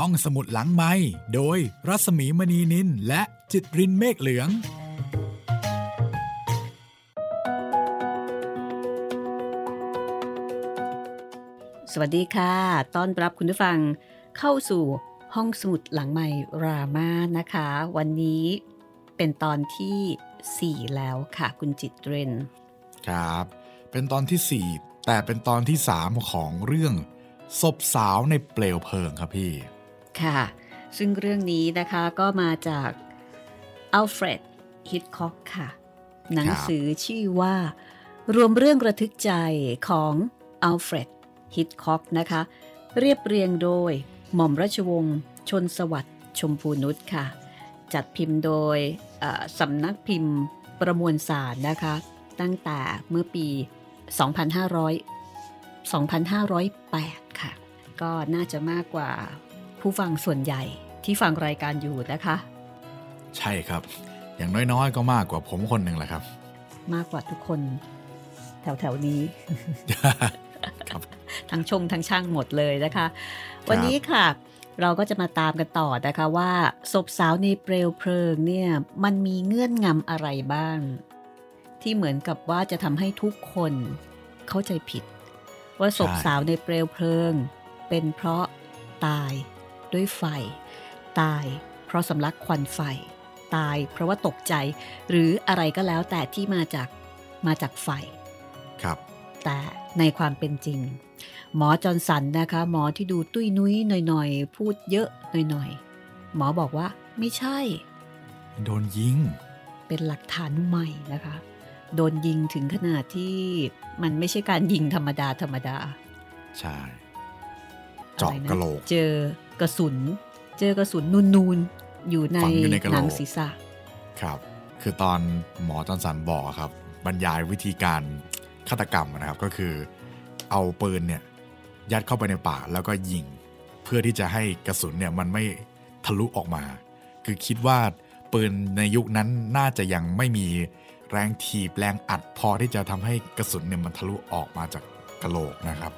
ห้องสมุดหลังไม้โดยรัสมีมณีนินและจิตรินเมฆเหลือง สวัสดีค่ะ ต้อนรับคุณผู้ฟังเข้าสู่ห้องสมุดหลังใหม่รามานะคะ วันนี้เป็นตอนที่ 4 แล้วค่ะคุณจิตเรนครับ เป็นตอนที่ 4 แต่เป็นตอนที่ 3 ของเรื่องศพสาวในเปลวเพลิงครับพี่ ค่ะ ซึ่งเรื่องนี้นะคะก็มาจากอัลเฟรดฮิตคอกค่ะ หนังสือชื่อว่า รวมเรื่องระทึกใจของอัลเฟรดฮิตคอกนะคะ เรียบเรียงโดยหม่อมราชวงศ์ชนสวัสดิ์ชมพูนุชค่ะ จัดพิมพ์โดยสำนักพิมพ์ประมวลสารนะคะ ตั้งแต่เมื่อปี 2500 2508 ค่ะ ก็น่าจะมากกว่า ผู้ฟังส่วนใหญ่ที่ฟังรายการอยู่นะคะ ใช่ครับ อย่างน้อยๆ ก็มากกว่าผมคนหนึ่งแหละครับ มากกว่าทุกคน แถวๆนี้ครับทั้งชงทั้งช่างหมดเลยนะคะ วันนี้ค่ะ เราก็จะมาตามกันต่อนะคะว่าศพสาวในเปลวเพลิงเนี่ยมันมีเงื่อนงำอะไรบ้าง ที่เหมือนกับว่าจะทำให้ทุกคนเข้าใจผิด ว่าศพสาวในเปลวเพลิง เป็นเพราะตาย ด้วยไฟ ตายเพราะสำลักควันไฟ ตายเพราะว่าตกใจ หรืออะไรก็แล้วแต่ที่มาจากมาจากไฟ ครับ แต่ในความเป็นจริง หมอจอร์นสันนะคะ หมอที่ดูตุ้ยนุ้ยหน่อยๆ พูดเยอะหน่อยๆ หมอบอกว่าไม่ใช่ โดนยิง เป็นหลักฐานใหม่นะคะ โดนยิงถึงขนาดที่มันไม่ใช่การยิงธรรมดาธรรมดา ใช่ เจาะกระโหลก เจอ กระสุน เจอกระสุนนูนๆ อยู่ในฝังอยู่ในกะโหลกหนังศีรษะ ครับ คือตอนหมอจอร์นสันบอกครับ บรรยายวิธีการฆาตกรรมนะครับก็คือ เอาปืนเนี่ยยัดเข้าไปในปากแล้วก็ยิง เพื่อที่จะให้กระสุนเนี่ยมันไม่ทะลุออกมา คือคิดว่าปืนในยุคนั้นน่าจะยังไม่มีแรงถีบแรงอัดพอที่จะทำให้กระสุนเนี่ยมันทะลุออกมาจากกระโหลกนะครับ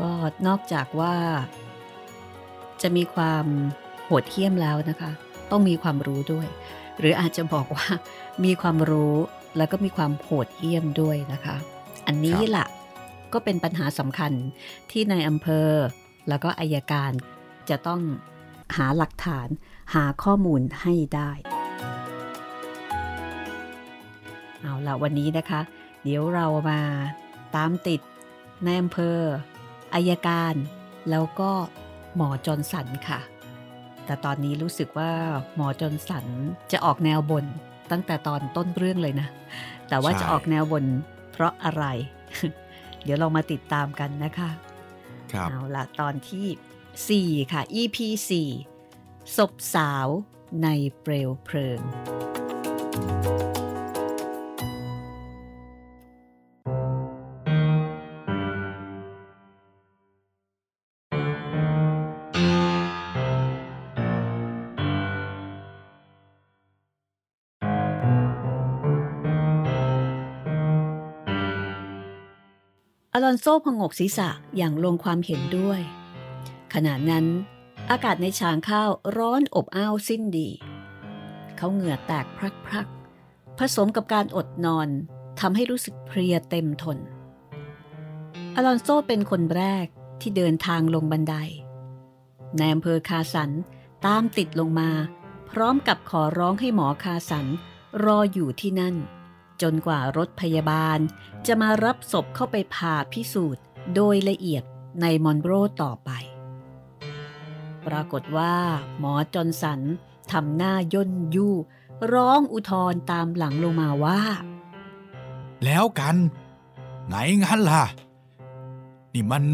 ก็นอกจากว่า จะมีความโหดเหี้ยมแล้วนะคะ ต้องมีความรู้ด้วย หรืออาจจะบอกว่ามีความรู้แล้วก็มีความโหดเหี้ยมด้วยนะคะ อันนี้ครับล่ะก็เป็นปัญหาสำคัญที่ในอำเภอ แล้วก็อายการจะต้องหาหลักฐานหาข้อมูลให้ได้ เอาละวันนี้นะคะ เดี๋ยวเรามาตามติดในอำเภออายการ แล้วก็ หมอจอร์นสันค่ะ แต่ตอนนี้รู้สึกว่าหมอจอร์นสันจะออกแนวบนตั้งแต่ตอนต้นเรื่องเลยนะ แต่ว่าใช่จะออกแนวบนเพราะอะไร เดี๋ยวเรามาติดตามกันนะคะครับเอาละตอนที่ 4 ค่ะ EP 4ศพสาวในเปลวเพลิง อลอนโซพงกศีรษะอย่างลงความเห็นด้วย ขณะนั้นอากาศในชางข้าวร้อนอบอ้าวสิ้นดี เขาเหงื่อแตกพรักๆ ผสมกับการอดนอนทำให้รู้สึกเพลียเต็มทน อลอนโซเป็นคนแรกที่เดินทางลงบันไดในอำเภอคาสันตามติดลงมา พร้อมกับขอร้องให้หมอคาสันรออยู่ที่นั่น จนกว่ารถพยาบาล จะมารับศพเข้าไปผ่าพิสูจน์ โดยละเอียดในมอนโบรต่อไป ปรากฏว่าหมอจอนสันทำหน้าย่นยู่ร้องอุทธรตามหลังลงมาว่า แล้วกัน ไหนงั้นล่ะ นี่มัน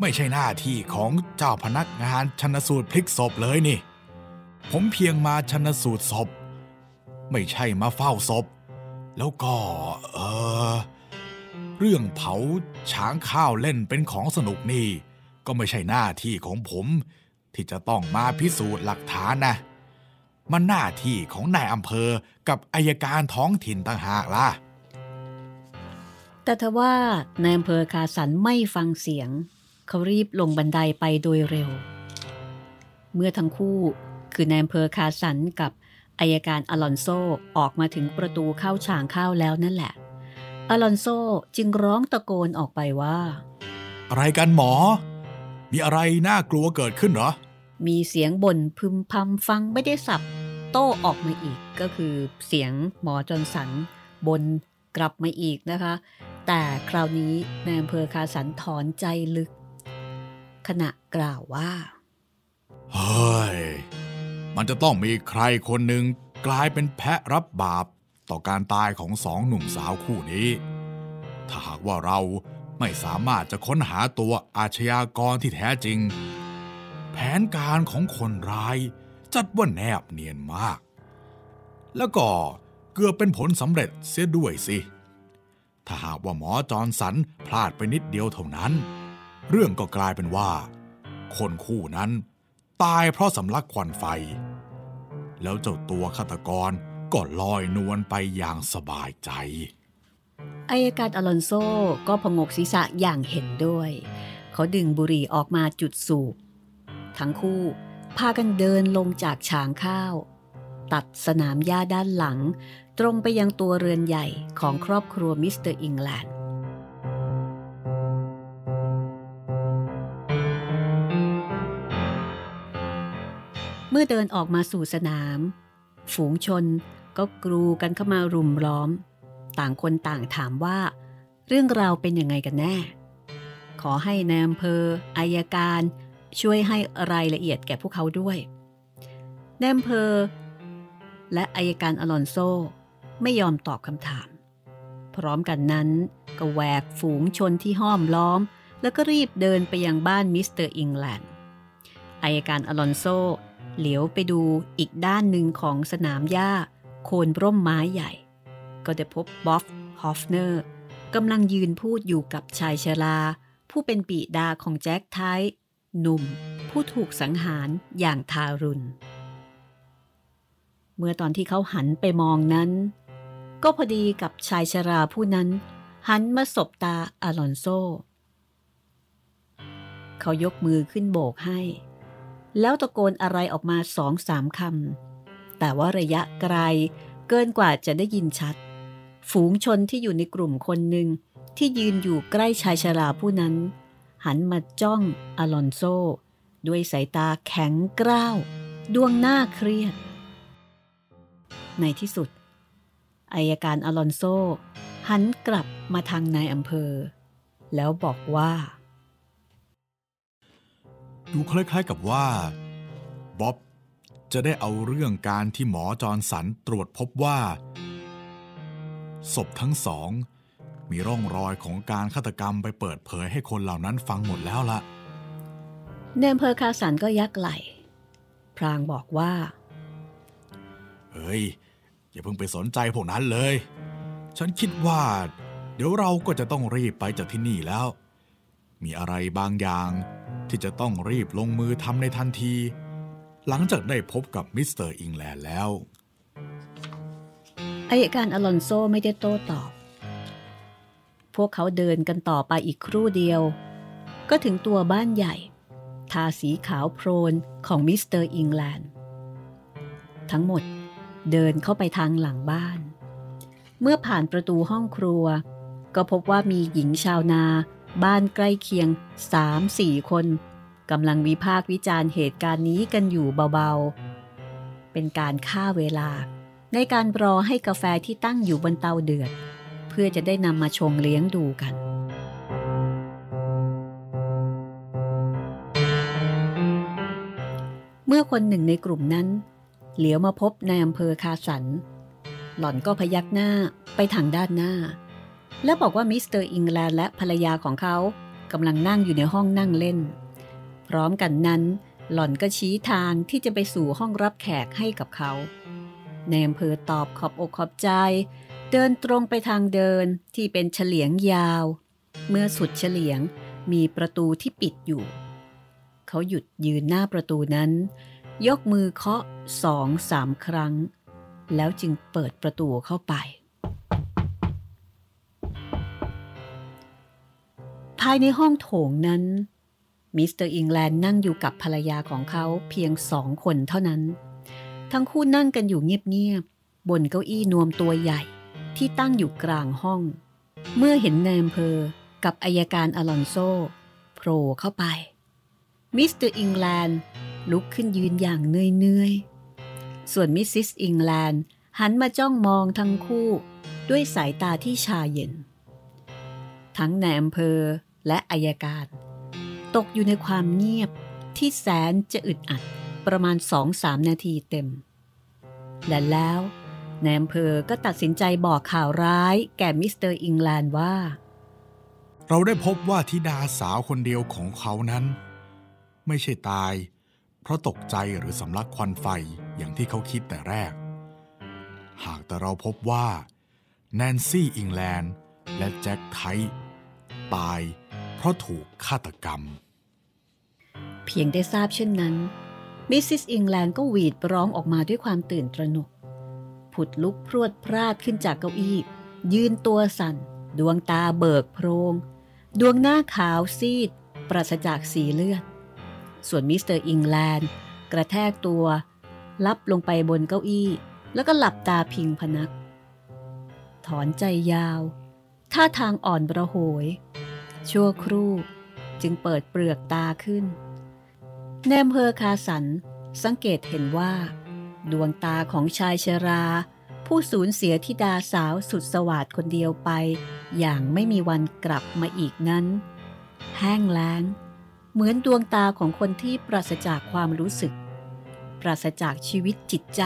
ไม่ใช่หน้าที่ของเจ้าพนักงานชันสูตรพลิกศพเลยนี่ ผมเพียงมาชันสูตรศพ ไม่ใช่มาเฝ้าศพ แล้วก็เออเรื่องเผาช้างข้าวเล่นเป็นของสนุกนี่ ก็ไม่ใช่หน้าที่ของผม ที่จะต้องมาพิสูจน์หลักฐานนะ มันหน้าที่ของนายอำเภอกับอายการท้องถิ่นต่างหากล่ะ แต่ทว่าในอำเภอคาสันไม่ฟังเสียง เขารีบลงบันไดไปโดยเร็ว เมื่อทั้งคู่คือนายอำเภอคาสันกับ อายการอลอนโซออกมาถึงประตูเข้าฉางเข้าแล้วนั่นแหละ อลอนโซจึงร้องตะโกนออกไปว่า อะไรกันหมอ มีอะไรน่ากลัวเกิดขึ้นเหรอ มีเสียงบ่นพึมพำฟังไม่ได้สับ โต้ออกมาอีกก็คือเสียงหมอจอนสันบนกลับมาอีกนะคะ แต่คราวนี้นายอำเภอคาสันถอนใจลึก ขณะกล่าวว่า เฮ้ย มันจะต้องมีใครคนหนึ่งกลายเป็นแพะรับบาปต่อการตายของสองหนุ่มสาวคู่นี้ ถ้าหากว่าเราไม่สามารถจะค้นหาตัวอาชญากรที่แท้จริง แผนการของคนร้ายจัดว่าแนบเนียนมาก แล้วก็เกือบเป็นผลสำเร็จเสียด้วยสิ ถ้าหากว่าหมอจอนสันพลาดไปนิดเดียวเท่านั้น เรื่องก็กลายเป็นว่า คนคู่นั้น ตายเพราะสำลักควันไฟ แล้วเจ้าตัวฆาตกรก็ลอยนวลไปอย่างสบายใจอายการอลอนโซก็พงกศีรษะอย่างเห็นด้วย เขาดึงบุหรี่ออกมาจุดสูบ ทั้งคู่พากันเดินลงจากฉางข้าว ตัดสนามหญ้าด้านหลัง ตรงไปยังตัวเรือนใหญ่ของครอบครัวมิสเตอร์อิงแลนด์ เมื่อเดินออกมาสู่สนาม ฝูงชนก็กรูกันเข้ามารุมล้อม ต่างคนต่างถามว่า เรื่องราวเป็นยังไงกันแน่ ขอให้นายอำเภออัยการช่วยให้รายละเอียดแก่พวกเขาด้วยนายอำเภอ และอัยการอลอนโซไม่ยอมตอบคำถาม พร้อมกันนั้นก็แหวกฝูงชนที่ห้อมล้อม แล้วก็รีบเดินไปยังบ้านมิสเตอร์อิงแลนด์อัยการอลอนโซ เหลียวไปดูอีกด้านหนึ่งของสนามหญ้า โคนร่มไม้ใหญ่ ก็ได้พบบ๊อบฮอฟเนอร์กำลังยืนพูดอยู่กับชายชราผู้เป็นบิดาของแจ็คไทหนุ่ม ผู้ถูกสังหารอย่างทารุณ เมื่อตอนที่เขาหันไปมองนั้น ก็พอดีกับชายชราผู้นั้น หันมาสบตาอลอนโซ เขายกมือขึ้นโบกให้ แล้วตะโกนอะไรออกมาสองสามคำ แต่ว่าระยะไกลเกินกว่าจะได้ยินชัด ฝูงชนที่อยู่ในกลุ่มคนหนึ่งที่ยืนอยู่ใกล้ชายชราผู้นั้น หันมาจ้องอลอนโซ ด้วยสายตาแข็งกร้าว ดวงหน้าเครียด ในที่สุดอายการอลอนโซ หันกลับมาทางนายอำเภอ แล้วบอกว่า ดูคล้ายๆกับว่าบ๊อบจะได้เอาเรื่องการที่หมอจอร์นสันตรวจพบว่า ศพทั้งสอง มีร่องรอยของการฆาตกรรมไปเปิดเผยให้คนเหล่านั้นฟังหมดแล้วละในอำเภอคาสันก็ยักไหล พรางบอกว่า เฮ้ย อย่าเพิ่งไปสนใจพวกนั้นเลย ฉันคิดว่า เดี๋ยวเราก็จะต้องรีบไปจากที่นี่แล้ว มีอะไรบางอย่าง ที่จะต้องรีบลงมือทำในทันที หลังจากได้พบกับมิสเตอร์อิงแลนด์แล้วอัยการอลอนโซไม่ได้โต้ตอบ พวกเขาเดินกันต่อไปอีกครู่เดียว ก็ถึงตัวบ้านใหญ่ ทาสีขาวโพลนของมิสเตอร์อิงแลนด์ทั้งหมดเดินเข้าไปทางหลังบ้าน เมื่อผ่านประตูห้องครัว ก็พบว่ามีหญิงชาวนา บ้านใกล้เคียงสามสี่คนกำลังวิพากษ์วิจารณ์เหตุการณ์นี้กันอยู่เบาๆ เป็นการฆ่าเวลา ในการรอให้กาแฟที่ตั้งอยู่บนเตาเดือด เพื่อจะได้นำมาชงเลี้ยงดูกัน เมื่อคนหนึ่งในกลุ่มนั้น เหลียวมาพบในอำเภอคาสัน หล่อนก็พยักหน้าไปทางด้านหน้า และบอกว่ามิสเตอร์อิงแลนด์และภรรยาของเขากำลังนั่งอยู่ในห้องนั่งเล่น พร้อมกันนั้น หล่อนก็ชี้ทางที่จะไปสู่ห้องรับแขกให้กับเขา นายอำเภอตอบขอบอกขอบใจ เดินตรงไปทางเดินที่เป็นเฉลียงยาว เมื่อสุดเฉลียงมีประตูที่ปิดอยู่ เขาหยุดยืนหน้าประตูนั้น ยกมือเคาะสองสามครั้ง แล้วจึงเปิดประตูเข้าไปภายในห้องโถงนั้น มิสเตอร์อิงแลนด์นั่งอยู่กับภรรยาของเขาเพียงสองคนเท่านั้น ทั้งคู่นั่งกันอยู่เงียบๆ บนเก้าอี้นวมตัวใหญ่ที่ตั้งอยู่กลางห้อง เมื่อเห็นนายอำเภอกับอัยการอลอนโซโผล่เข้าไป มิสเตอร์อิงแลนด์ลุกขึ้นยืนอย่างเนือยๆ ส่วนมิสซิสอิงแลนด์หันมาจ้องมองทั้งคู่ด้วยสายตาที่ชาเย็น ทั้งนายอำเภอ และอัยการ ตกอยู่ในความเงียบที่แสนจะอึดอัดประมาณสองสามนาทีเต็ม และแล้วนายอำเภอก็ตัดสินใจบอกข่าวร้ายแก่มิสเตอร์อิงแลนด์ว่า เราได้พบว่าธิดาสาวคนเดียวของเขานั้น ไม่ใช่ตาย เพราะตกใจหรือสำลักควันไฟอย่างที่เขาคิดแต่แรก หากแต่เราพบว่าแนนซี่อิงแลนด์และแจ็คไทตาย เพราะถูกฆาตกรรม เพียงได้ทราบเช่นนั้น มิสซิสอิงแลนด์ก็หวีดร้องออกมาด้วยความตื่นตระหนก ผุดลุกพรวดพราดขึ้นจากเก้าอี้ ยืนตัวสั่น ดวงตาเบิกโพรง ดวงหน้าขาวซีด ปราศจากสีเลือด ส่วนมิสเตอร์อิงแลนด์กระแทกตัว กลับลงไปบนเก้าอี้ แล้วก็หลับตาพิงพนัก ถอนใจยาว ท่าทางอ่อนประโหย ชั่วครู่จึงเปิดเปลือกตาขึ้น นายอำเภอคาสันสังเกตเห็นว่า ดวงตาของชายชรา ผู้สูญเสียทิดาสาวสุดสวัสดคนเดียวไป อย่างไม่มีวันกลับมาอีกนั้น แห้งแล้ง เหมือนดวงตาของคนที่ปราศจากความรู้สึก ปราศจากชีวิตจิตใจ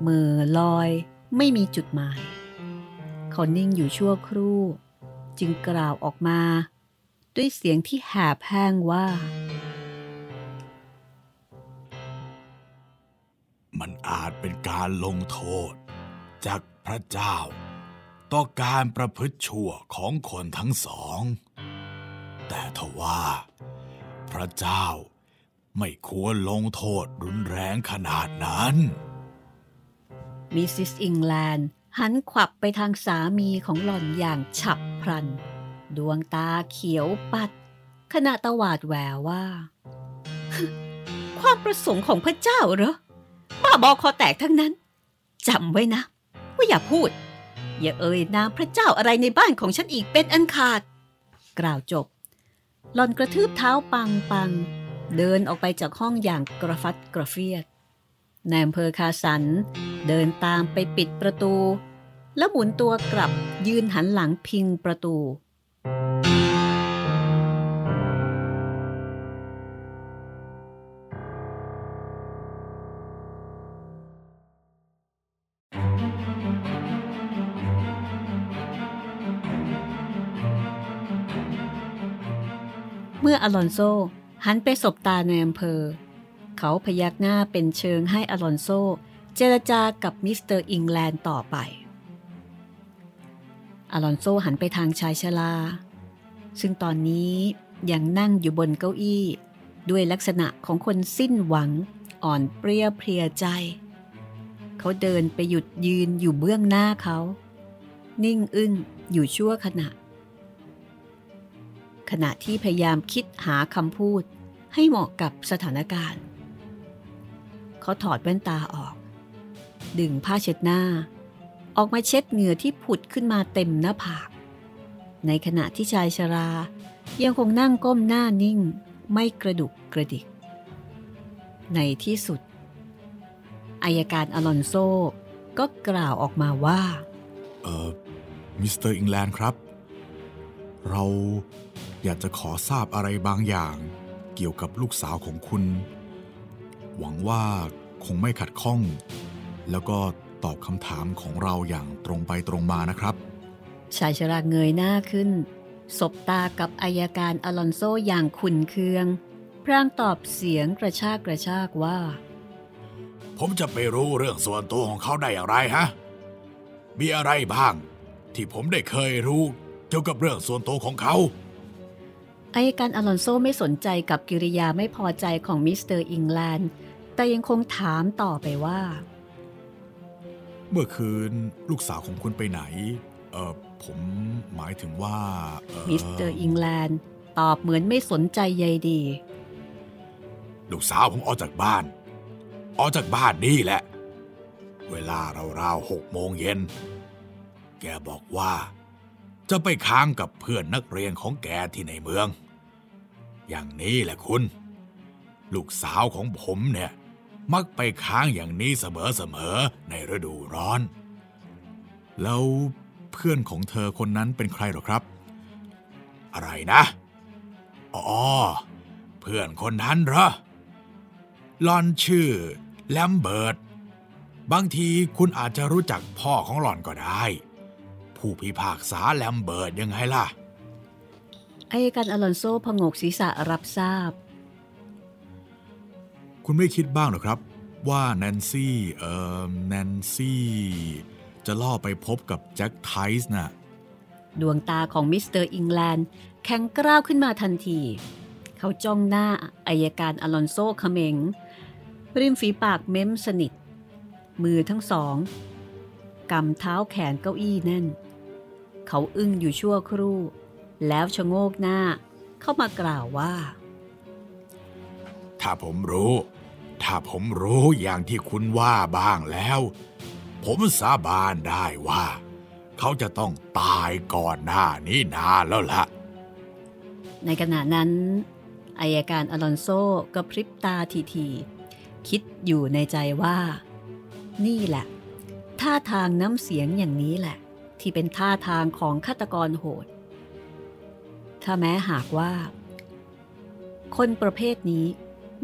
เมื่อลอย ไม่มีจุดหมาย เขานิ่งอยู่ชั่วครู่ จึงกล่าวออกมา ด้วยเสียงที่แหบแห้งว่า มันอาจเป็นการลงโทษ จากพระเจ้า ต่อการประพฤติชั่วของคนทั้งสอง แต่ทว่า พระเจ้าไม่ควรลงโทษรุนแรงขนาดนั้นมิสซิสอิงแลนด์ หันขวับไปทางสามีของหล่อนอย่างฉับพลัน ดวงตาเขียวปัด ขณะตวาดแววว่า ความประสงค์ของพระเจ้าเหรอบ้าบอคอแตกทั้งนั้นจำไว้นะ ว่าอย่าพูด อย่าเอ่ยนามพระเจ้าอะไรในบ้านของฉันอีกเป็นอันขาด กล่าวจบ หล่อนกระทืบเท้าปังปัง เดินออกไปจากห้องอย่างกระฟัดกระเฟียด นายอำเภอคาสัน เดินตามไปปิดประตู แล้วหมุนตัวกลับยืนหันหลังพิงประตู เมื่ออลอนโซหันไปสบตานายอำเภอ เขาพยักหน้าเป็นเชิงให้อลอนโซ เจรจากับมิสเตอร์อิงแลนด์ต่อไป อลอนโซหันไปทางชายชราซึ่งตอนนี้ยังนั่งอยู่บนเก้าอี้ ด้วยลักษณะของคนสิ้นหวังอ่อนเปลี้ยเพลียใจ เขาเดินไปหยุดยืนอยู่เบื้องหน้าเขา นิ่งอึ้งอยู่ชั่วขณะ ขณะที่พยายามคิดหาคำพูดให้เหมาะกับสถานการณ์ เขาถอดแว่นตาออก ดึงผ้าเช็ดหน้า ออกมาเช็ดเหงื่อที่ผุดขึ้นมาเต็มหน้าผาก ในขณะที่ชายชรา ยังคงนั่งก้มหน้านิ่ง ไม่กระดุกกระดิก ในที่สุดอัยการอลอนโซก็กล่าวออกมาว่า เอ่อมิสเตอร์อิงแลนด์ครับ เราอยากจะขอทราบอะไรบางอย่างเกี่ยวกับลูกสาวของคุณ หวังว่าคงไม่ขัดข้อง แล้วก็ตอบคำถามของเราอย่างตรงไปตรงมานะครับ ชายชราเงยหน้าขึ้น สบตากับอัยการอลอนโซอย่างขุนเคือง พลางตอบเสียงกระชากกระชากว่า ผมจะไปรู้เรื่องส่วนตัวของเขาได้อย่างไรฮะ มีอะไรบ้าง ที่ผมได้เคยรู้เกี่ยวกับเรื่องส่วนตัวของเขาอัยการอลอนโซไม่สนใจกับกิริยาไม่พอใจของมิสเตอร์อิงแลนด์ แต่ยังคงถามต่อไปว่า เมื่อคืนลูกสาวของคุณไปไหน เออผมหมายถึงว่าเอ่อมิสเตอร์อิงแลนด์ตอบเหมือนไม่สนใจใยดี ลูกสาวผมออกจากบ้าน ออกจากบ้านนี่แหละ เวลาราวๆหกโมงเย็น แกบอกว่า จะไปค้างกับเพื่อนนักเรียนของแกที่ในเมือง อย่างนี้แหละคุณ ลูกสาวของผมเนี่ย มักไปค้างอย่างนี้เสมอๆในฤดูร้อน แล้วเพื่อนของเธอคนนั้นเป็นใครหรอครับ อะไรนะ อ๋อ เพื่อนคนนั้นเหรอลอนชื่อแลมเบิร์ตบางทีคุณอาจจะรู้จักพ่อของหล่อนก็ได้ ผู้พิพากษาแลมเบิร์ตยังไงล่ะอายการอลอนโซพงกศีรษะรับทราบ คุณไม่คิดบ้างหรอครับ ว่าแนนซี่เอ่อแนนซี่ จะล่อไปพบกับแจ็คไทส์น่ะ ดวงตาของมิสเตอร์อิงแลนด์แข็งกร้าวขึ้นมาทันที เขาจ้องหน้าอัยการอลอนโซเขมง ริมฝีปากเม้มสนิท มือทั้งสองกำเท้าแขนเก้าอี้แน่น เขาอึ้งอยู่ชั่วครู่ แล้วชะโงกหน้าเข้ามากล่าวว่า ถ้าผมรู้ ถ้าผมรู้อย่างที่คุณว่าบ้างแล้ว ผมสาบานได้ว่า เขาจะต้องตายก่อนหน้านี้นานแล้วล่ะ ในขณะนั้นอายการอลอนโซก็พริบตาทีๆคิดอยู่ในใจว่า นี่แหละ ท่าทางน้ำเสียงอย่างนี้แหละ ที่เป็นท่าทางของฆาตกรโหด ถ้าแม้หากว่า คนประเภทนี้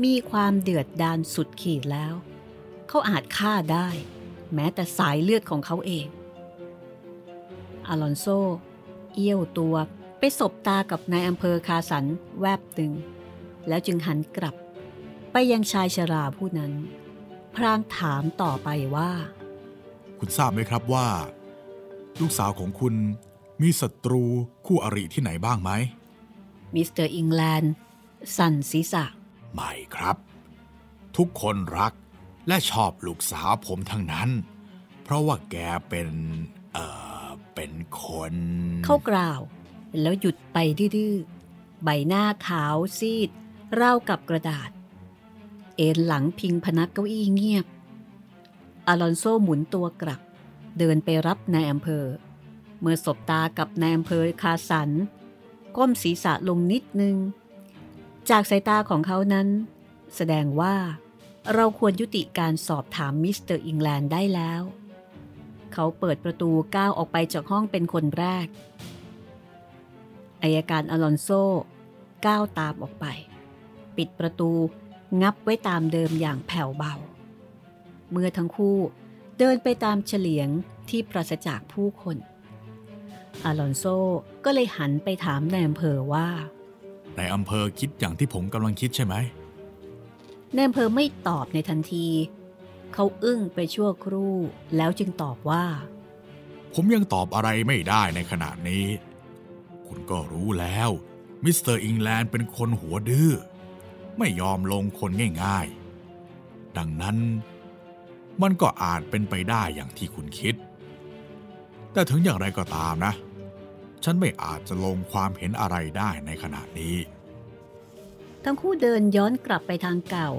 มีความเดือดดาลสุดขีดแล้ว เขาอาจฆ่าได้ แม้แต่สายเลือดของเขาเองอลอนโซ เอี้ยวตัวไปสบตากับนายอำเภอคาสันแวบหนึ่งแล้วจึงหันกลับ ไปยังชายชราผู้นั้น พรางถามต่อไปว่า คุณทราบไหมครับว่า ลูกสาวของคุณมีศัตรูคู่อริที่ไหนบ้างไหมมิสเตอร์อิงแลนด์ สั่นศีรษะ ไม่ครับ ทุกคนรักและชอบลูกสาวผมทั้งนั้น เพราะว่าแกเป็น เอ่อ เป็นคน เขากล่าว แล้วหยุดไปดื้อๆใบหน้าขาวซีดราวกับกระดาษ เอนหลังพิงพนักเก้าอี้เงียบ อลอนโซหมุนตัวกลับ เดินไปรับนายอำเภอ เมื่อสบตากับนายอำเภอคาสัน ก้มศีรษะลงนิดนึง จากสายตาของเขานั้น แสดงว่า เราควรยุติการสอบถามมิสเตอร์อิงแลนด์ได้แล้ว เขาเปิดประตูก้าวออกไปจากห้องเป็นคนแรกอัยการอลอนโซก้าวตามออกไป ปิดประตูงับไว้ตามเดิมอย่างแผ่วเบา เมื่อทั้งคู่เดินไปตามเฉลียงที่ปราศจากผู้คน อลอนโซก็เลยหันไปถามนายอำเภอว่า ในอำเภอคิดอย่างที่ผมกำลังคิดใช่ไหมนายอำเภอไม่ตอบในทันที เขาอึ้งไปชั่วครู่ แล้วจึงตอบว่า ผมยังตอบอะไรไม่ได้ในขณะนี้ คุณก็รู้แล้ว มิสเตอร์อิงแลนด์เป็นคนหัวดื้อ ไม่ยอมลงคนง่ายๆ ดังนั้น มันก็อาจเป็นไปได้อย่างที่คุณคิด แต่ถึงอย่างไรก็ตามนะ ฉันไม่อาจจะลงความเห็นอะไรได้ในขณะนี้ ทั้งคู่เดินย้อนกลับไปทางเก่า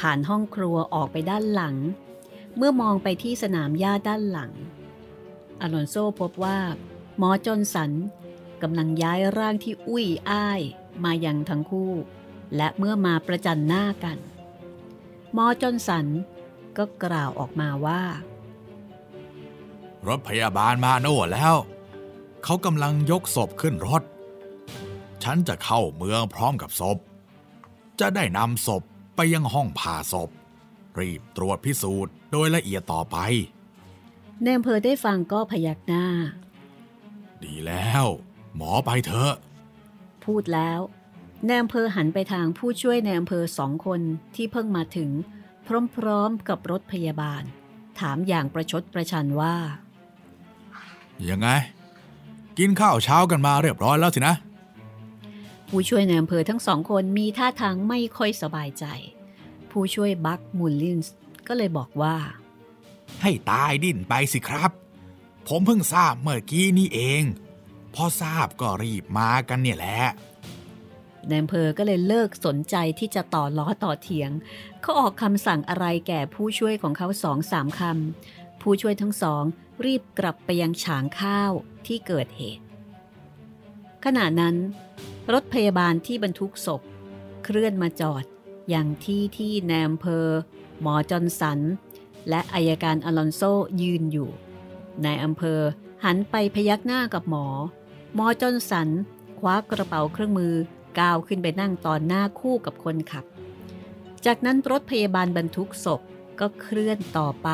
ผ่านห้องครัวออกไปด้านหลัง เมื่อมองไปที่สนามหญ้าด้านหลัง อลอนโซพบว่า หมอจนสันกำลังย้ายร่างที่อุ้ยอ้ายมายังทั้งคู่ และเมื่อมาประจันหน้ากัน หมอจนสันก็กล่าวออกมาว่า รถพยาบาลมาโน่แล้ว เขากำลังยกศพขึ้นรถ ฉันจะเข้าเมืองพร้อมกับศพ จะได้นำศพไปยังห้องผ่าศพ รีบตรวจพิสูจน์โดยละเอียดต่อไปในอำเภอได้ฟังก็พยักหน้า ดีแล้ว หมอไปเถอะ พูดแล้วในอำเภอหันไปทางผู้ช่วยในอำเภอสองคนที่เพิ่งมาถึง พร้อมๆกับรถพยาบาล ถามอย่างประชดประชันว่า ยังไง กินข้าวเช้ากันมาเรียบร้อยแล้วสินะ ผู้ช่วยในอำเภอทั้งสองคนมีท่าทางไม่ค่อยสบายใจ ผู้ช่วยบัคมูลลินส์ก็เลยบอกว่า ให้ตายดิ้นไปสิครับ ผมเพิ่งทราบเมื่อกี้นี่เอง พอทราบก็รีบมากันเนี่ยแหละนายอำเภอก็เลยเลิกสนใจที่จะต่อล้อต่อเถียง เขาออกคำสั่งอะไรแก่ผู้ช่วยของเขาสองสามคำ ผู้ช่วยทั้งสองรีบกลับไปยังฉางข้าวที่เกิดเหตุ ขณะนั้น รถพยาบาลที่บรรทุกศพ เคลื่อนมาจอดอย่างที่ที่แนมเพอหมอจอนสัน และอายการอลอนโซยืนอยู่นายอำเภอหันไปพยักหน้ากับหมอ หมอจอนสันคว้ากระเป๋าเครื่องมือก้าวขึ้นไปนั่งตอนหน้าคู่กับคนขับ จากนั้นรถพยาบาลบรรทุกศพก็เคลื่อนต่อไป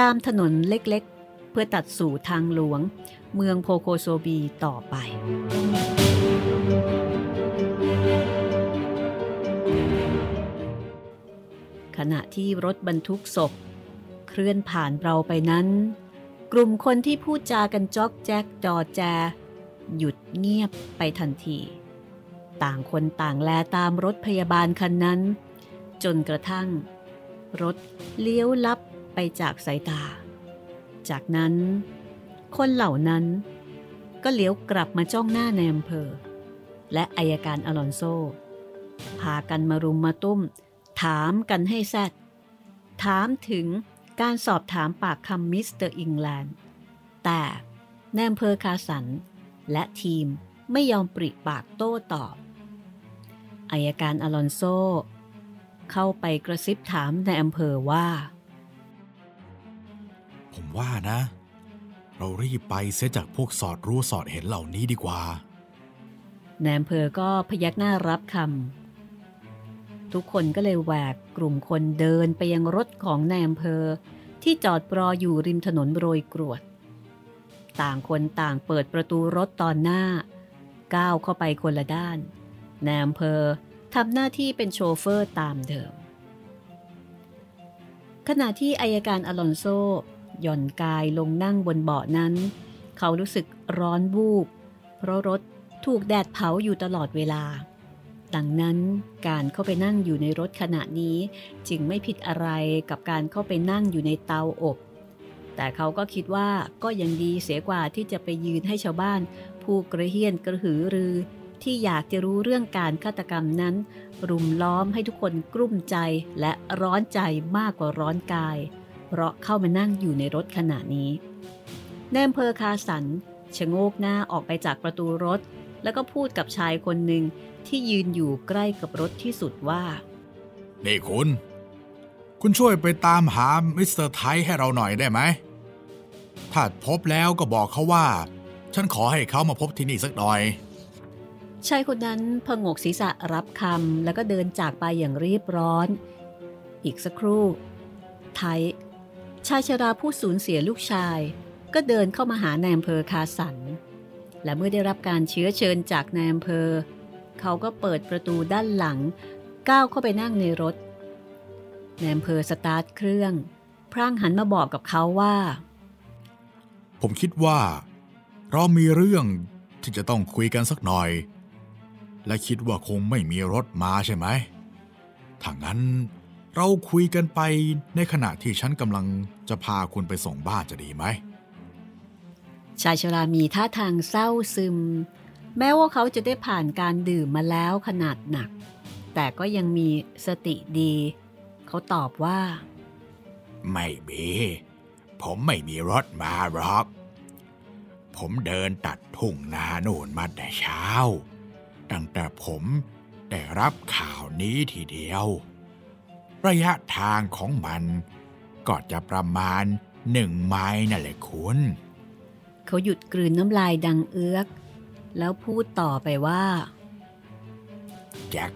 ตามถนนเล็กๆ เพื่อตัดสู่ทางหลวง เมืองโพโคโซบีต่อไปขณะที่รถบรรทุกศพ เคลื่อนผ่านเราไปนั้น กลุ่มคนที่พูดจากันจอกแจ๊กจอแจ หยุดเงียบไปทันที ต่างคนต่างแลตามรถพยาบาลคันนั้น จนกระทั่ง รถเลี้ยวลับ ไปจากสายตา จากนั้น คนเหล่านั้นก็เหลียวกลับมาจ้องหน้านายอำเภอ และอัยการอลอนโซ พากันมารุมมาตุ้ม ถามกันให้แซดถามถึงการสอบถามปากคำมิสเตอร์อิงแลนด์ แต่นายอำเภอคาสัน และทีมไม่ยอมปริปากโต้ตอบอัยการอลอนโซ เข้าไปกระซิบถามในอำเภอว่า ผมว่านะ เรารีบไปเสียจากพวกสอดรู้สอดเห็นเหล่านี้ดีกว่าในอำเภอก็พยักหน้ารับคำทุกคนก็เลยแหวกกลุ่มคนเดินไปยังรถของนายอำเภอที่จอดรออยู่ริมถนนโรยกรวด ต่างคนต่างเปิดประตูรถตอนหน้า ก้าวเข้าไปคนละด้านนายอำเภอทำหน้าที่เป็นโชเฟอร์ตามเดิมขณะที่อายการอลอนโซ หย่อนกายลงนั่งบนเบาะนั้น เขารู้สึกร้อนวูบ เพราะรถถูกแดดเผาอยู่ตลอดเวลา ดังนั้นการเข้าไปนั่งอยู่ในรถขณะนี้จึงไม่ผิดอะไรกับการเข้าไปนั่งอยู่ในเตาอบ แต่เขาก็คิดว่าก็ยังดีเสียกว่าที่จะไปยืนให้ชาวบ้าน ผู้กระเฮียนกระหือรือที่อยากจะรู้เรื่องการฆาตกรรมนั้น รุมล้อมให้ทุกคนกลุ้มใจและร้อนใจมากกว่าร้อนกาย เพราะเข้ามานั่งอยู่ในรถขณะนี้แนมเพอคาสันชะโงกหน้าออกไปจากประตูรถ แล้วก็พูดกับชายคนหนึ่งที่ยืนอยู่ใกล้กับรถที่สุดว่า นี่คุณ คุณช่วยไปตามหามิสเตอร์ไทให้เราหน่อยได้ไหม ถ้าพบแล้วก็บอกเขาว่า ฉันขอให้เขามาพบที่นี่สักหน่อย ชายคนนั้นผงกศีรษะรับคำแล้วก็เดินจากไปอย่างรีบร้อน อีกสักครู่ ไท ชายชราผู้สูญเสียลูกชาย ก็เดินเข้ามาหานายอำเภอคาสัน และเมื่อได้รับการเชื้อเชิญจากนายอำเภอ เขาก็เปิดประตูด้านหลัง ก้าวเข้าไปนั่งในรถนายอำเภอสตาร์ทเครื่อง พร่างหันมาบอกกับเขาว่า ผมคิดว่า เรามีเรื่องที่จะต้องคุยกันสักหน่อย และคิดว่าคงไม่มีรถมาใช่ไหมถ้างั้น เราคุยกันไปในขณะที่ฉันกำลังจะพาคุณไปส่งบ้านจะดีไหม ชายชรามีท่าทางเศร้าซึม แม้ว่าเขาจะได้ผ่านการดื่มมาแล้วขนาดหนัก แต่ก็ยังมีสติดี เขาตอบว่า ไม่มี ผมไม่มีรถมาหรอก ผมเดินตัดทุ่งนาโน่นมาแต่เช้า ตั้งแต่ผมได้รับข่าวนี้ทีเดียว ระยะทางของมัน ก็จะประมาณหนึ่งไม้นั่นแหละคุณ เขาหยุดกลืนน้ำลายดังเอื้อก แล้วพูดต่อไปว่า แจ็ค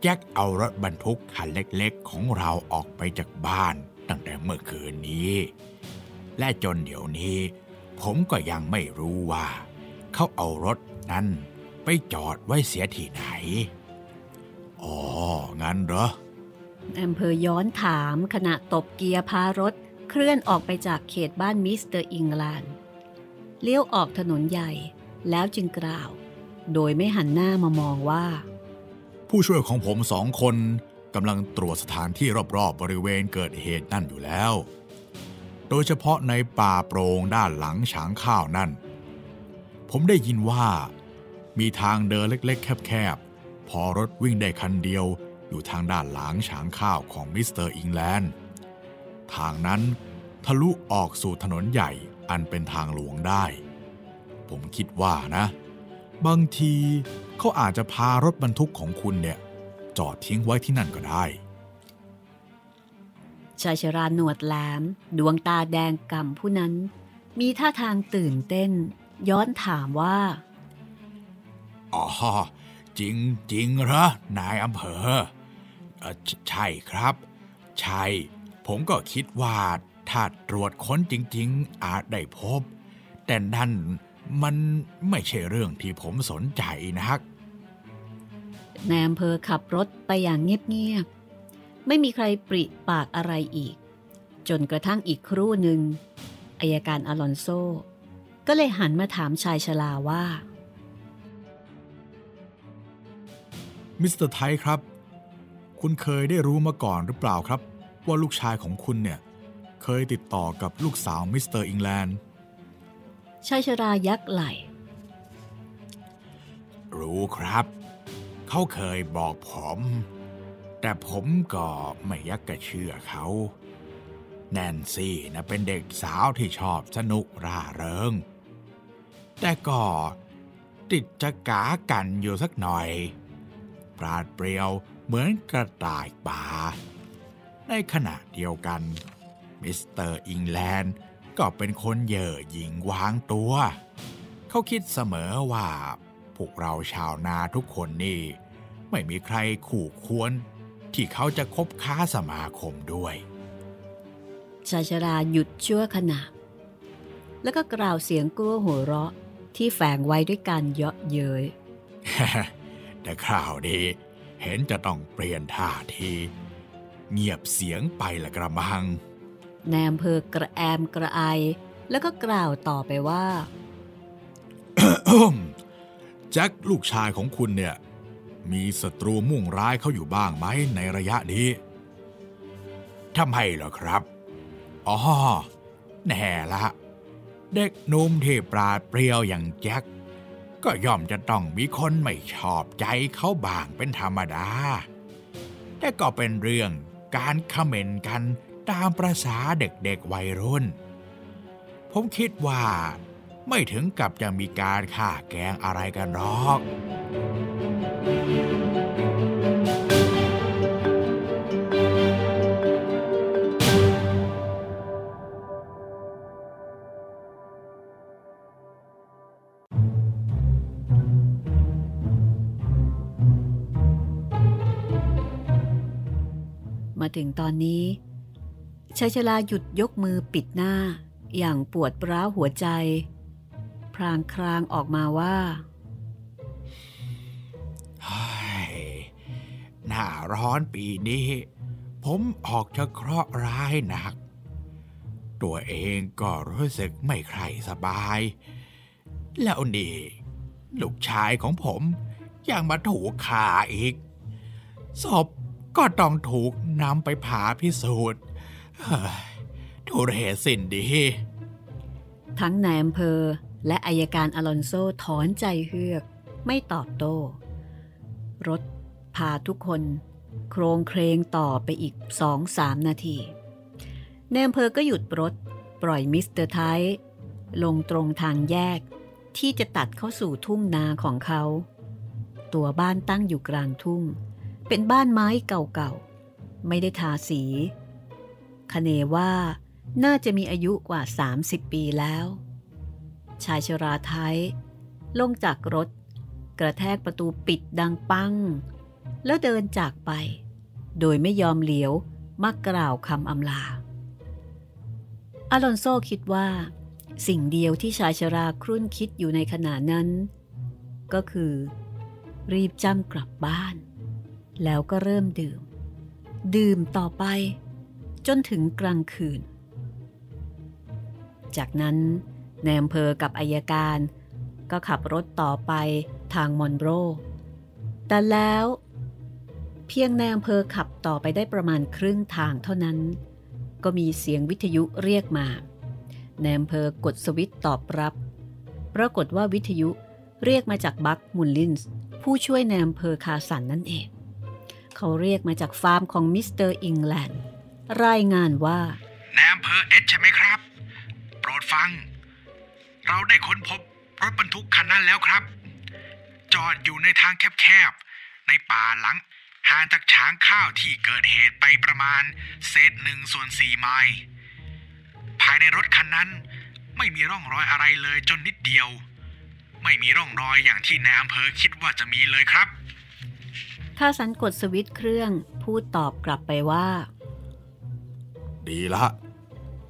แจ็คเอารถบรรทุกคันเล็กๆ ของเราออกไปจากบ้านตั้งแต่เมื่อคืนนี้ และจนเดี๋ยวนี้ ผมก็ยังไม่รู้ว่า เขาเอารถนั้นไปจอดไว้เสียที่ไหน อ๋อ งั้นเหรอ แอำเภอย้อนถามขณะตบเกียร์พารถเคลื่อนออกไปจากเขตบ้านมิสเตอร์อิงแลนด์เลี้ยวออกถนนใหญ่แล้วจึงกล่าว โดยไม่หันหน้ามามองว่า ผู้ช่วยของผมสองคนกำลังตรวจสถานที่รอบๆบริเวณเกิดเหตุนั่นอยู่แล้ว โดยเฉพาะในป่าโปร่งด้านหลังฉางข้าวนั่น ผมได้ยินว่า มีทางเดินเล็กๆ แคบๆ พอรถวิ่งได้คันเดียว อยู่ทางด้านหลังฉางข้าวของมิสเตอร์อิงแลนด์ ทางนั้นทะลุออกสู่ถนนใหญ่อันเป็นทางหลวงได้ ผมคิดว่านะ บางทีเขาอาจจะพารถบรรทุกของคุณเนี่ย จอดทิ้งไว้ที่นั่นก็ได้ชายชราหนวดแหลม ดวงตาแดงก่ำผู้นั้น มีท่าทางตื่นเต้น ย้อนถามว่า อ๋อ จริงจริงเหรอนายอำเภอเออ ใช่ครับ ใช่ ผมก็คิดว่าถ้าตรวจค้นจริง ๆ อาจได้พบ แต่นั่นมันไม่ใช่เรื่องที่ผมสนใจนักนายอำเภอขับรถไปอย่างเงียบๆ ไม่มีใครปริปากอะไรอีก จนกระทั่งอีกครู่หนึ่งอายการอลอนโซ ก็เลยหันมาถามชายชราว่า มิสเตอร์ไทครับ คุณเคยได้รู้มาก่อนหรือเปล่าครับ ว่าลูกชายของคุณเนี่ย เคยติดต่อกับลูกสาวมิสเตอร์อิงแลนด์ชายชรายักไหล รู้ครับ เขาเคยบอกผม แต่ผมก็ไม่ยักกะเชื่อเขา แนนซี่นะเป็นเด็กสาวที่ชอบสนุกร่าเริง แต่ก็ติดจะก๋ากั่นอยู่สักหน่อย ปราดเปรียว เหมือนกระต่ายป่า ในขณะเดียวกันมิสเตอร์อิงแลนด์ก็เป็นคนเย่อหยิ่งวางตัว เขาคิดเสมอว่า พวกเราชาวนาทุกคนนี่ ไม่มีใครขู่ควร ที่เขาจะคบค้าสมาคมด้วยชายชราหยุดชั่วขณะ แล้วก็กล่าวเสียงกลัวหัวเราะที่แฝงไว้ด้วยการเยาะเย้ยแต่คราวนี้ เห็นจะต้องเปลี่ยนท่าที เงียบเสียงไปละกระมังนายอำเภอกระแอมกระไอ แล้วก็กล่าวต่อไปว่าแจ็คลูกชายของคุณเนี่ย มีศัตรูมุ่งร้ายเขาอยู่บ้างไหมในระยะนี้ทำไมเหรอครับ อ๋อ แน่ละ เด็กหนุ่มที่ปราดเปรียวอย่างแจ็ค ก็ย่อมจะต้องมีคนไม่ชอบใจเขาบ้างเป็นธรรมดา แต่ก็เป็นเรื่องการเขมเมนกันตามประษาเด็กๆวัยรุ่น ผมคิดว่า ไม่ถึงกับจะมีการฆ่าแกงอะไรกันหรอก มาถึงตอนนี้ชายชลาหยุดยกมือปิดหน้า อย่างปวดร้าวหัวใจ พรางครางออกมาว่าหน้าร้อนปีนี้ ผมออกจะเคราะห์ร้ายหนัก ตัวเองก็รู้สึกไม่ใครสบาย แล้วนี่ลูกชายของผมยังมาถูกฆ่าอีกศพ ก็ต้องถูกนำไปผ่าพิสูจน์ทุเรศสิ้นดี ทั้งนายอำเภอและอัยการอลอนโซถอนใจเฮือก ไม่ตอบโต้ รถพาทุกคน โคลงเคลงต่อไปอีกสองสามนาทีนายอำเภอก็หยุดรถ ปล่อยมิสเตอร์ไทส์ลงตรงทางแยกที่จะตัดเข้าสู่ทุ่งนาของเขา ตัวบ้านตั้งอยู่กลางทุ่ง เป็นบ้านไม้เก่าๆ ไม่ได้ทาสีคเนว่าน่าจะมีอายุกว่า 30 ปีแล้ว ชายชราไทยลงจากรถ กระแทกประตูปิดดังปัง แล้วเดินจากไป โดยไม่ยอมเหลียวมากล่าวคำอำลา อลอนโซคิดว่า สิ่งเดียวที่ชายชราครุ่นคิดอยู่ในขณะนั้น ก็คือ รีบจำกลับบ้าน แล้วก็เริ่มดื่ม ดื่มต่อไป จนถึงกลางคืน จากนั้นนายอำเภอกับอายการ ก็ขับรถต่อไปทางมอนโร แต่แล้ว เพียงนายอำเภอขับต่อไปได้ประมาณครึ่งทางเท่านั้น ก็มีเสียงวิทยุเรียกมานายอำเภอกดสวิตช์ตอบรับ ปรากฏว่าวิทยุเรียกมาจากบัคมุลลินส์ผู้ช่วยนายอำเภอคาสันนั่นเอง เขาเรียกมาจากฟาร์มของมิสเตอร์อิงแลนด์รายงานว่านายอำเภอเอชใช่ไหมครับ โปรดฟัง เราได้ค้นพบรถบรรทุกคันนั้นแล้วครับ จอดอยู่ในทางแคบๆ ในป่าหลังห่างจากช้างข้าวที่เกิดเหตุไปประมาณเศษหนึ่งส่วนสี่ไมล์ภายในรถคันนั้นไม่มีร่องรอยอะไรเลยจนนิดเดียว ไม่มีร่องรอยอย่างที่ในอำเภอคิดว่าจะมีเลยครับ ข้าสันกดสวิตช์เครื่อง พูดตอบกลับไปว่า ดีละ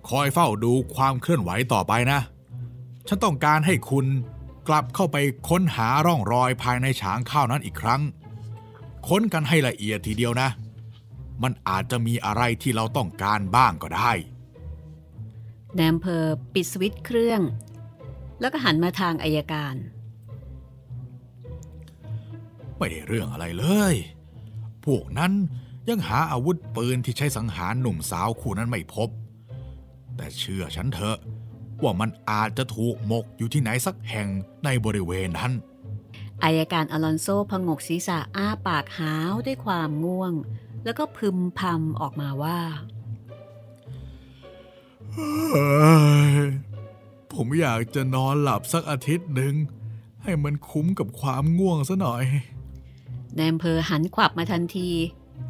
คอยเฝ้าดูความเคลื่อนไหวต่อไปนะ ฉันต้องการให้คุณกลับเข้าไปค้นหาร่องรอยภายในฉางข้าวนั้นอีกครั้ง ค้นกันให้ละเอียดทีเดียวนะ มันอาจจะมีอะไรที่เราต้องการบ้างก็ได้แนมเพอปิดสวิตช์เครื่อง แล้วก็หันมาทางอายการ ไม่ได้เรื่องอะไรเลย พวกนั้นยังหาอาวุธปืนที่ใช้สังหารหนุ่มสาวคู่นั้นไม่พบ แต่เชื่อฉันเถอะ ว่ามันอาจจะถูกหมกอยู่ที่ไหนสักแห่งในบริเวณนั้นอายการอลอนโซพงกศีรษะอ้าปากหาวด้วยความง่วง แล้วก็พึมพำออกมาว่า ผมอยากจะนอนหลับสักอาทิตย์หนึ่ง ให้มันคุ้มกับความง่วงซะหน่อย แนมเพอหันขวับมาทันที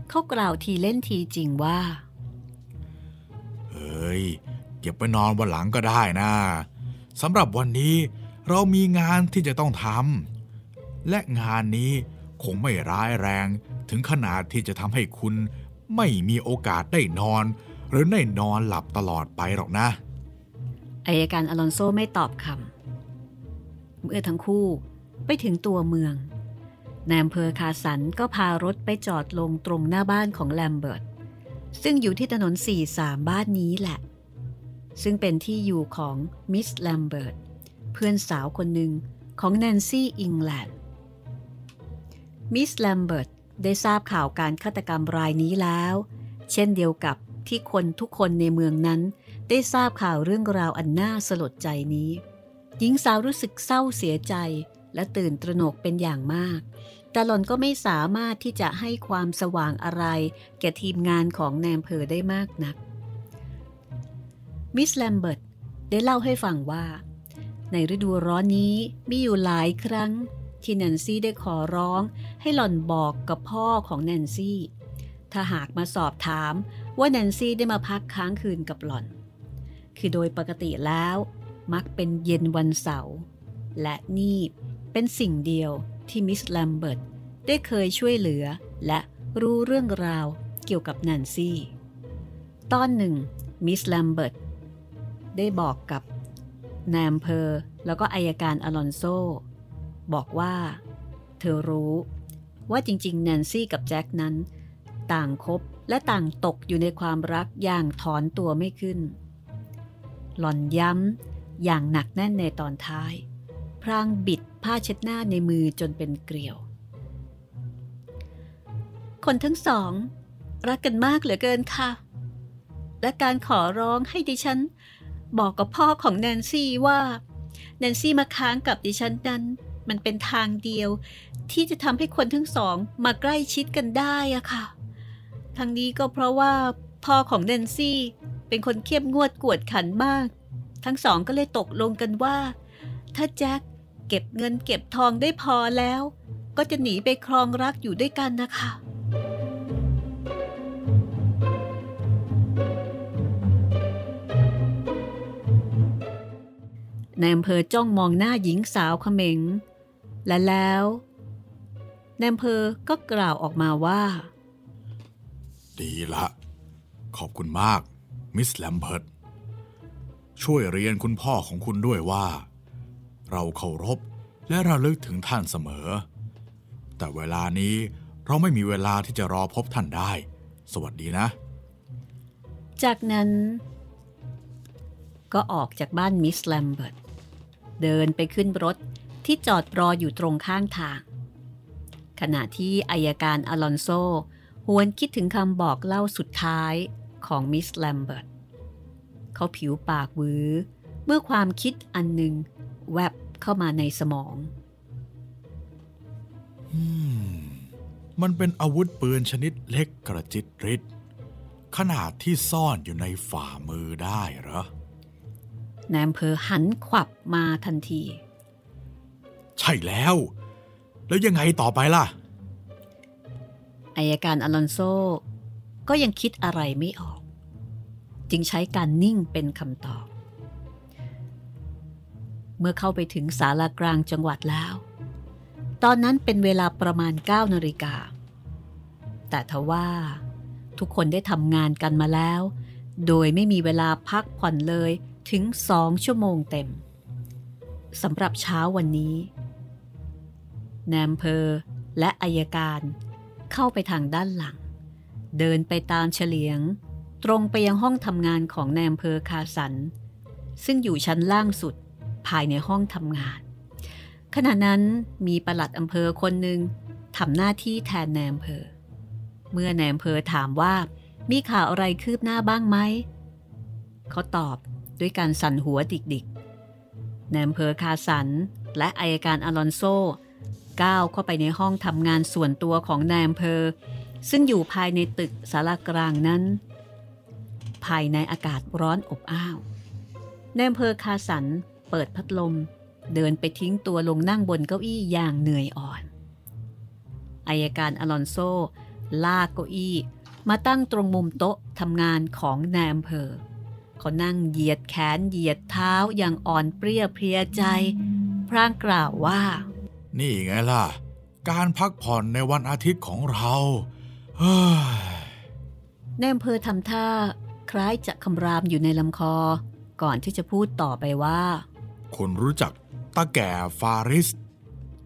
เขากล่าวทีเล่นทีจริงว่า เฮ้ย เก็บไปนอนวันหลังก็ได้นะสำหรับวันนี้เรามีงานที่จะต้องทำและงานนี้คงไม่ร้ายแรงถึงขนาดที่จะทำให้คุณไม่มีโอกาสได้นอน หรือได้นอนหลับตลอดไปหรอกนะอายการอลอนโซไม่ตอบคำเมื่อทั้งคู่ไปถึงตัวเมือง นายอำเภอคาสันก็พารถไปจอดลงตรงหน้าบ้านของแลมเบิร์ตซึ่งอยู่ที่ถนน43บ้านนี้แหละ ซึ่งเป็นที่อยู่ของมิสแลมเบิร์ตเพื่อนสาวคนหนึ่งของแนนซี่อิงแลนด์มิสแลมเบิร์ตได้ทราบข่าวการฆาตกรรมรายนี้แล้ว เช่นเดียวกับที่คนทุกคนในเมืองนั้น ได้ทราบข่าวเรื่องราวอันน่าสลดใจนี้ หญิงสาวรู้สึกเศร้าเสียใจ และตื่นตระหนกเป็นอย่างมาก แต่หล่อนก็ไม่สามารถที่จะให้ความสว่างอะไร แก่ทีมงานของแนมเพอได้มากนัก มิสแลมเบิร์ตได้เล่าให้ฟังว่า ในฤดูร้อนนี้มีอยู่หลายครั้ง ที่แนนซี่ได้ขอร้อง ให้หล่อนบอกกับพ่อของแนนซี่ ถ้าหากมาสอบถามว่าแนนซี่ได้มาพักค้างคืนกับหล่อน คือโดยปกติแล้วมักเป็นเย็นวันเสาร์และนี่ เป็นสิ่งเดียวที่มิสแลมเบิร์ตได้เคยช่วยเหลือและรู้เรื่องราวเกี่ยวกับแนนซี่ ตอนหนึ่งมิสแลมเบิร์ตได้บอกกับนายอำเภอแล้วก็อายการอลอนโซ บอกว่า เธอรู้ว่าจริงๆแนนซี่กับแจ็คนั้น ต่างคบและต่างตกอยู่ในความรักอย่างถอนตัวไม่ขึ้น หล่อนย้ำอย่างหนักแน่นในตอนท้าย พรางบิดผ้าเช็ดหน้าในมือจนเป็นเกลียว คนทั้งสอง รักกันมากเหลือเกินค่ะ และการขอร้องให้ดิฉัน บอกกับพ่อของแนนซี่ว่า แนนซี่มาค้างกับดิฉันนั้น มันเป็นทางเดียว ที่จะทำให้คนทั้งสองมาใกล้ชิดกันได้อะค่ะ ทั้งนี้ก็เพราะว่าพ่อของเนนซี่เป็นคนเข้มงวดกวดขันมาก ทั้งสองก็เลยตกลงกันว่า ถ้าแจ็ค เก็บเงินเก็บทองได้พอแล้ว ก็จะหนีไปครองรักอยู่ด้วยกันนะคะนายอำเภอจ้องมองหน้าหญิงสาวเขมง และแล้วนายอำเภอก็กล่าวออกมาว่า ดีละ ขอบคุณมาก มิสแลมเบิร์ตช่วยเรียนคุณพ่อของคุณด้วยว่า เราเคารพ และระลึกถึงท่านเสมอ แต่เวลานี้เราไม่มีเวลาที่จะรอพบท่านได้ สวัสดีนะ จากนั้น ก็ออกจากบ้านมิสแลมเบิร์ตเดินไปขึ้นรถที่จอดรออยู่ตรงข้างทาง ขณะที่อายการอลอนโซหวนคิดถึงคำบอกเล่าสุดท้ายของมิสแลมเบิร์ตเขาผิวปากวื้อเมื่อความคิดอันหนึ่งแวบ เข้ามาในสมองมันเป็นอาวุธปืนชนิดเล็กกระจิตริดขนาดที่ซ่อนอยู่ในฝ่ามือได้เหรอนายอำเภอหันขวับมาทันที ใช่แล้ว แล้วยังไงต่อไปล่ะอายการอลอนโซ ก็ยังคิดอะไรไม่ออก จึงใช้การนิ่งเป็นคำตอบ เมื่อเข้าไปถึงศาลากลางจังหวัดแล้ว ตอนนั้นเป็นเวลาประมาณ 9นาฬิกา แต่ทว่า ทุกคนได้ทำงานกันมาแล้ว โดยไม่มีเวลาพักผ่อนเลยถึงสองชั่วโมงเต็มสำหรับเช้าวันนี้แนมเพอและอายการเข้าไปทางด้านหลัง เดินไปตามเฉลียง ตรงไปยังห้องทำงานของแนมเพอคาสัน ซึ่งอยู่ชั้นล่างสุด ภายในห้องทำงาน ขณะนั้นมีประหลัดอำเภอคนหนึ่งทำหน้าที่แทนแนมเพอเมื่อนายอำเภอถามว่ามีข่าวอะไรคืบหน้าบ้างไหม เขาตอบด้วยการสั่นหัวดิกๆนายอำเภอคาสันและอัยการอลอนโซก้าวเข้าไปในห้องทำงานส่วนตัวของนายอำเภอ ซึ่งอยู่ภายในตึกศาลากลางนั้น ภายในอากาศร้อนอบอ้าว นายอำเภอคาสัน เปิดพัดลม เดินไปทิ้งตัวลงนั่งบนเก้าอี้อย่างเหนื่อยอ่อน อายการอลอนโซ ลากเก้าอี้มาตั้งตรงมุมโต๊ะทำงานของนายอำเภอ เขานั่งเหยียดแขนเหยียดเท้าอย่างอ่อนเปรี้ยเพลียใจ พร่างกล่าวว่า นี่ไงล่ะ การพักผ่อนในวันอาทิตย์ของเราเฮ้ยในอำเภอทำท่าคล้ายจะคำรามอยู่ในลำคอ ก่อนที่จะพูดต่อไปว่า คุณรู้จักตาแก่ฟาริส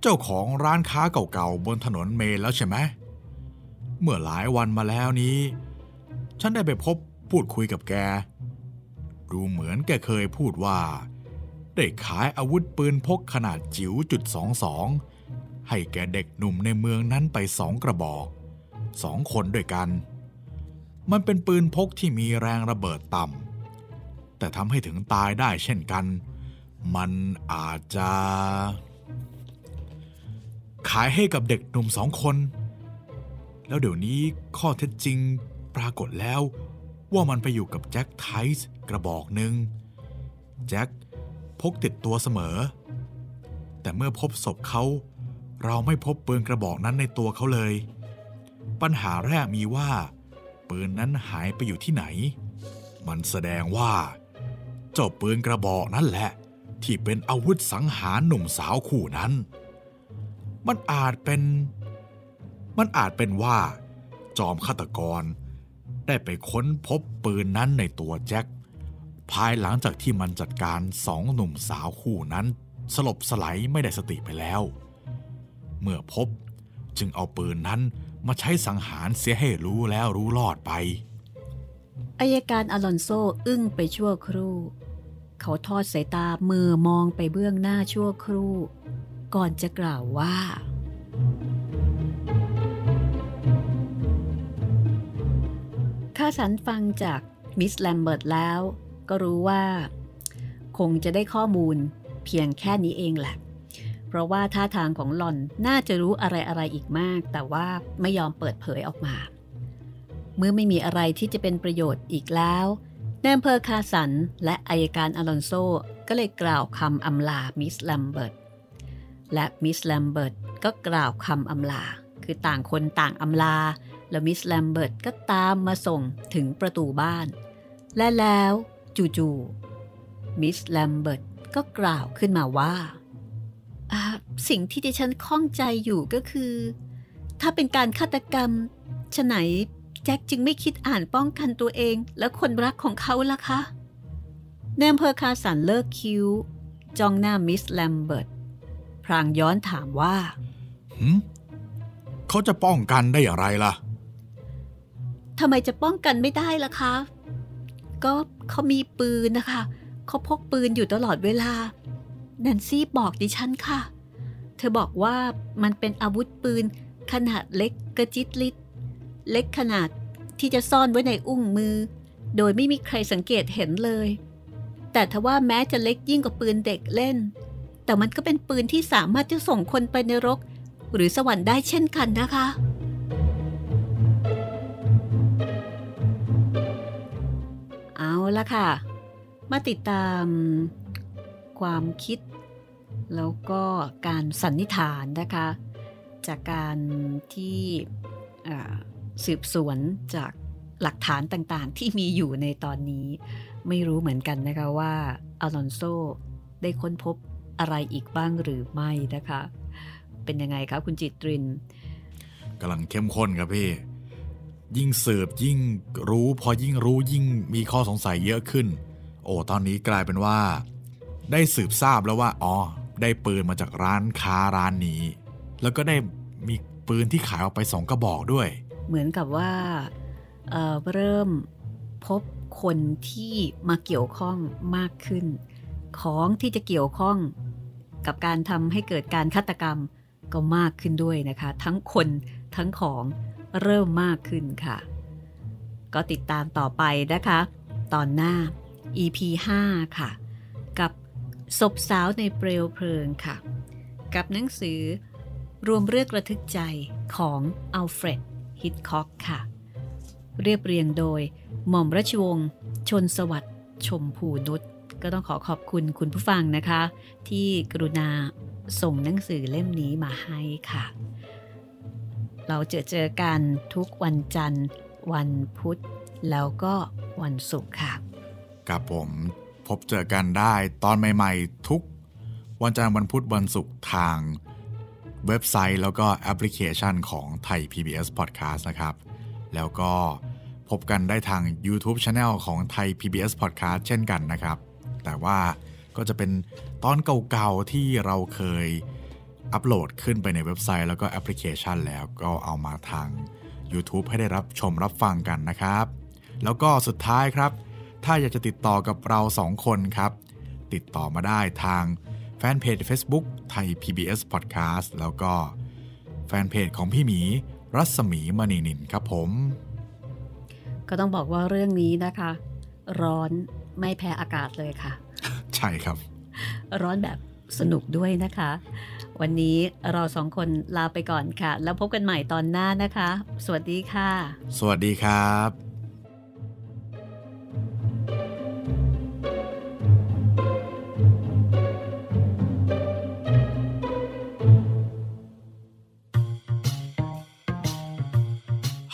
เจ้าของร้านค้าเก่าๆบนถนนเมนแล้วใช่ไหม เมื่อหลายวันมาแล้วนี้ ฉันได้ไปพบพูดคุยกับแก ดูเหมือนแกเคยพูดว่า ได้ขายอาวุธปืนพกขนาดจิ๋วจุดสองสองให้แกเด็กหนุ่มในเมืองนั้นไปสองกระบอกสองคนด้วยกัน มันเป็นปืนพกที่มีแรงระเบิดต่ำแต่ทำให้ถึงตายได้เช่นกัน มันอาจจะ ขายให้กับเด็กหนุ่มสองคน แล้วเดี๋ยวนี้ข้อเท็จจริงปรากฏแล้ว ว่ามันไปอยู่กับแจ็คไทส์กระบอกหนึ่งแจ็คพกติดตัวเสมอ แต่เมื่อพบศพเขาเราไม่พบปืนกระบอกนั้นในตัวเขาเลย ปัญหาแรกมีว่า ปืนนั้นหายไปอยู่ที่ไหน มันแสดงว่า เจ้าปืนกระบอกนั่นแหละ ที่เป็นอาวุธสังหารหนุ่มสาวคู่นั้น มันอาจเป็น มันอาจเป็นว่า จอมฆาตกร ได้ไปค้นพบปืนนั้นในตัวแจ็คภายหลังจากที่มันจัดการสองหนุ่มสาวคู่นั้น สลบสไลด์ไม่ได้สติไปแล้ว เมื่อพบจึงเอาปืนนั้นมาใช้สังหารเสียให้รู้แล้วรู้รอดไปอายการอลอนโซอึ้งไปชั่วครู่ เขาทอดสายตาเมื่อมองไปเบื้องหน้าชั่วครู่ ก่อนจะกล่าวว่า ข้าสันฟังจากมิสแลมเบิร์ตแล้ว ก็รู้ว่า คงจะได้ข้อมูลเพียงแค่นี้เองแหละ เพราะว่าท่าทางของหล่อนน่าจะรู้อะไรอะไรอีกมาก แต่ว่าไม่ยอมเปิดเผยออกมา เมื่อไม่มีอะไรที่จะเป็นประโยชน์อีกแล้ว นมเพอร์คาสันและอัยการอลอนโซก็เลยกล่าวคำอำลามิสแลมเบิร์ตและมิสแลมเบิร์ตก็กล่าวคำอำลา คือต่างคนต่างอำลา แล้วมิสแลมเบิร์ตก็ตามมาส่งถึงประตูบ้าน และแล้วจู่ๆมิสแลมเบิร์ตก็กล่าวขึ้นมาว่า สิ่งที่ดิฉันข้องใจอยู่ก็คือ ถ้าเป็นการฆาตกรรมไฉน แจ็คจึงไม่คิดอ่านป้องกันตัวเองและคนรักของเขาล่ะคะแนมเพอร์คาสันเลิกคิ้ว จ้องหน้ามิสแลมเบิร์ตพลางย้อนถามว่าหืมเขาจะป้องกันได้อย่างไรล่ะทำไมจะป้องกันไม่ได้ล่ะคะ ก็เขามีปืนนะคะ เขาพกปืนอยู่ตลอดเวลาแนนซี่บอกดิฉันค่ะ เธอบอกว่ามันเป็นอาวุธปืนขนาดเล็กกระจิตลิด เล็กขนาดที่จะซ่อนไว้ในอุ้งมือ โดยไม่มีใครสังเกตเห็นเลย แต่ทว่าแม้จะเล็กยิ่งกว่าปืนเด็กเล่น แต่มันก็เป็นปืนที่สามารถจะส่งคนไปในรก หรือสวรรค์ได้เช่นกันนะคะ เอาละค่ะ มาติดตาม ความคิด แล้วก็การสันนิษฐานนะคะ จากการที่ สืบสวนจากหลักฐานต่างๆ ที่มีอยู่ในตอนนี้ ไม่รู้เหมือนกันนะคะว่าอลอนโซได้ค้นพบอะไรอีกบ้างหรือไม่นะคะ เป็นยังไงครับคุณจิตรินกำลังเข้มข้นครับพี่ ยิ่งสืบยิ่งรู้พอยิ่งรู้ยิ่งมีข้อสงสัยเยอะขึ้น โอ้ตอนนี้กลายเป็นว่า ได้สืบทราบแล้วว่า อ๋อ ได้ปืนมาจากร้านค้าร้านนี้ แล้วก็ได้มีปืนที่ขายออกไปสองกระบอกด้วย เหมือนกับว่าเเริ่มพบคนที่มาเกี่ยวข้องมากขึ้น ของที่จะเกี่ยวข้องกับการทำให้เกิดการฆาตกรรมก็มากขึ้นด้วยนะคะ ทั้งคนทั้งของเริ่มมากขึ้นค่ะ ก็ติดตามต่อไปนะคะ ตอนหน้า EP 5 ค่ะ กับศพสาวในเปลวเพลิงค่ะ กับหนังสือรวมเรื่องระทึกใจของอัลเฟรด ฮิตคอกค่ะ เรียบเรียงโดย หม่อมราชวงศ์ชนสวัสดิ์ชมพูนุชก็ต้องขอขอบคุณคุณผู้ฟังนะคะ ที่กรุณาส่งหนังสือเล่มนี้มาให้ค่ะ เราเจอเจอกันทุกวันจันทร์ วันพุธ แล้วก็วันศุกร์ค่ะ กับผมพบเจอกันได้ตอนใหม่ ๆ ทุก วันจันทร์วันพุธวันศุกร์ทาง เว็บไซต์แล้วก็แอปพลิเคชันของไทย PBS Podcast นะครับ แล้วก็พบกันได้ทาง YouTube Channel ของไทย PBS Podcast เช่นกันนะครับ แต่ว่าก็จะเป็นตอนเก่าๆที่เราเคยอัปโหลดขึ้นไปในเว็บไซต์แล้วก็แอปพลิเคชันแล้วก็เอามาทาง YouTube ให้ได้รับชมรับฟังกันนะครับ แล้วก็สุดท้ายครับ ถ้าอยากจะติดต่อกับเราสองคนครับ ติดต่อมาได้ทาง แฟนเพจ Facebook ไทย PBS Podcast แล้วก็แฟนเพจของพี่หมี รัศมีมณีนินครับผม ก็ต้องบอกว่าเรื่องนี้นะคะ ร้อนไม่แพ้อากาศเลยค่ะ ใช่ครับ ร้อนแบบสนุกด้วยนะคะ วันนี้เราสองคนลาไปก่อนค่ะ แล้วพบกันใหม่ตอนหน้านะคะ สวัสดีค่ะ สวัสดีครับ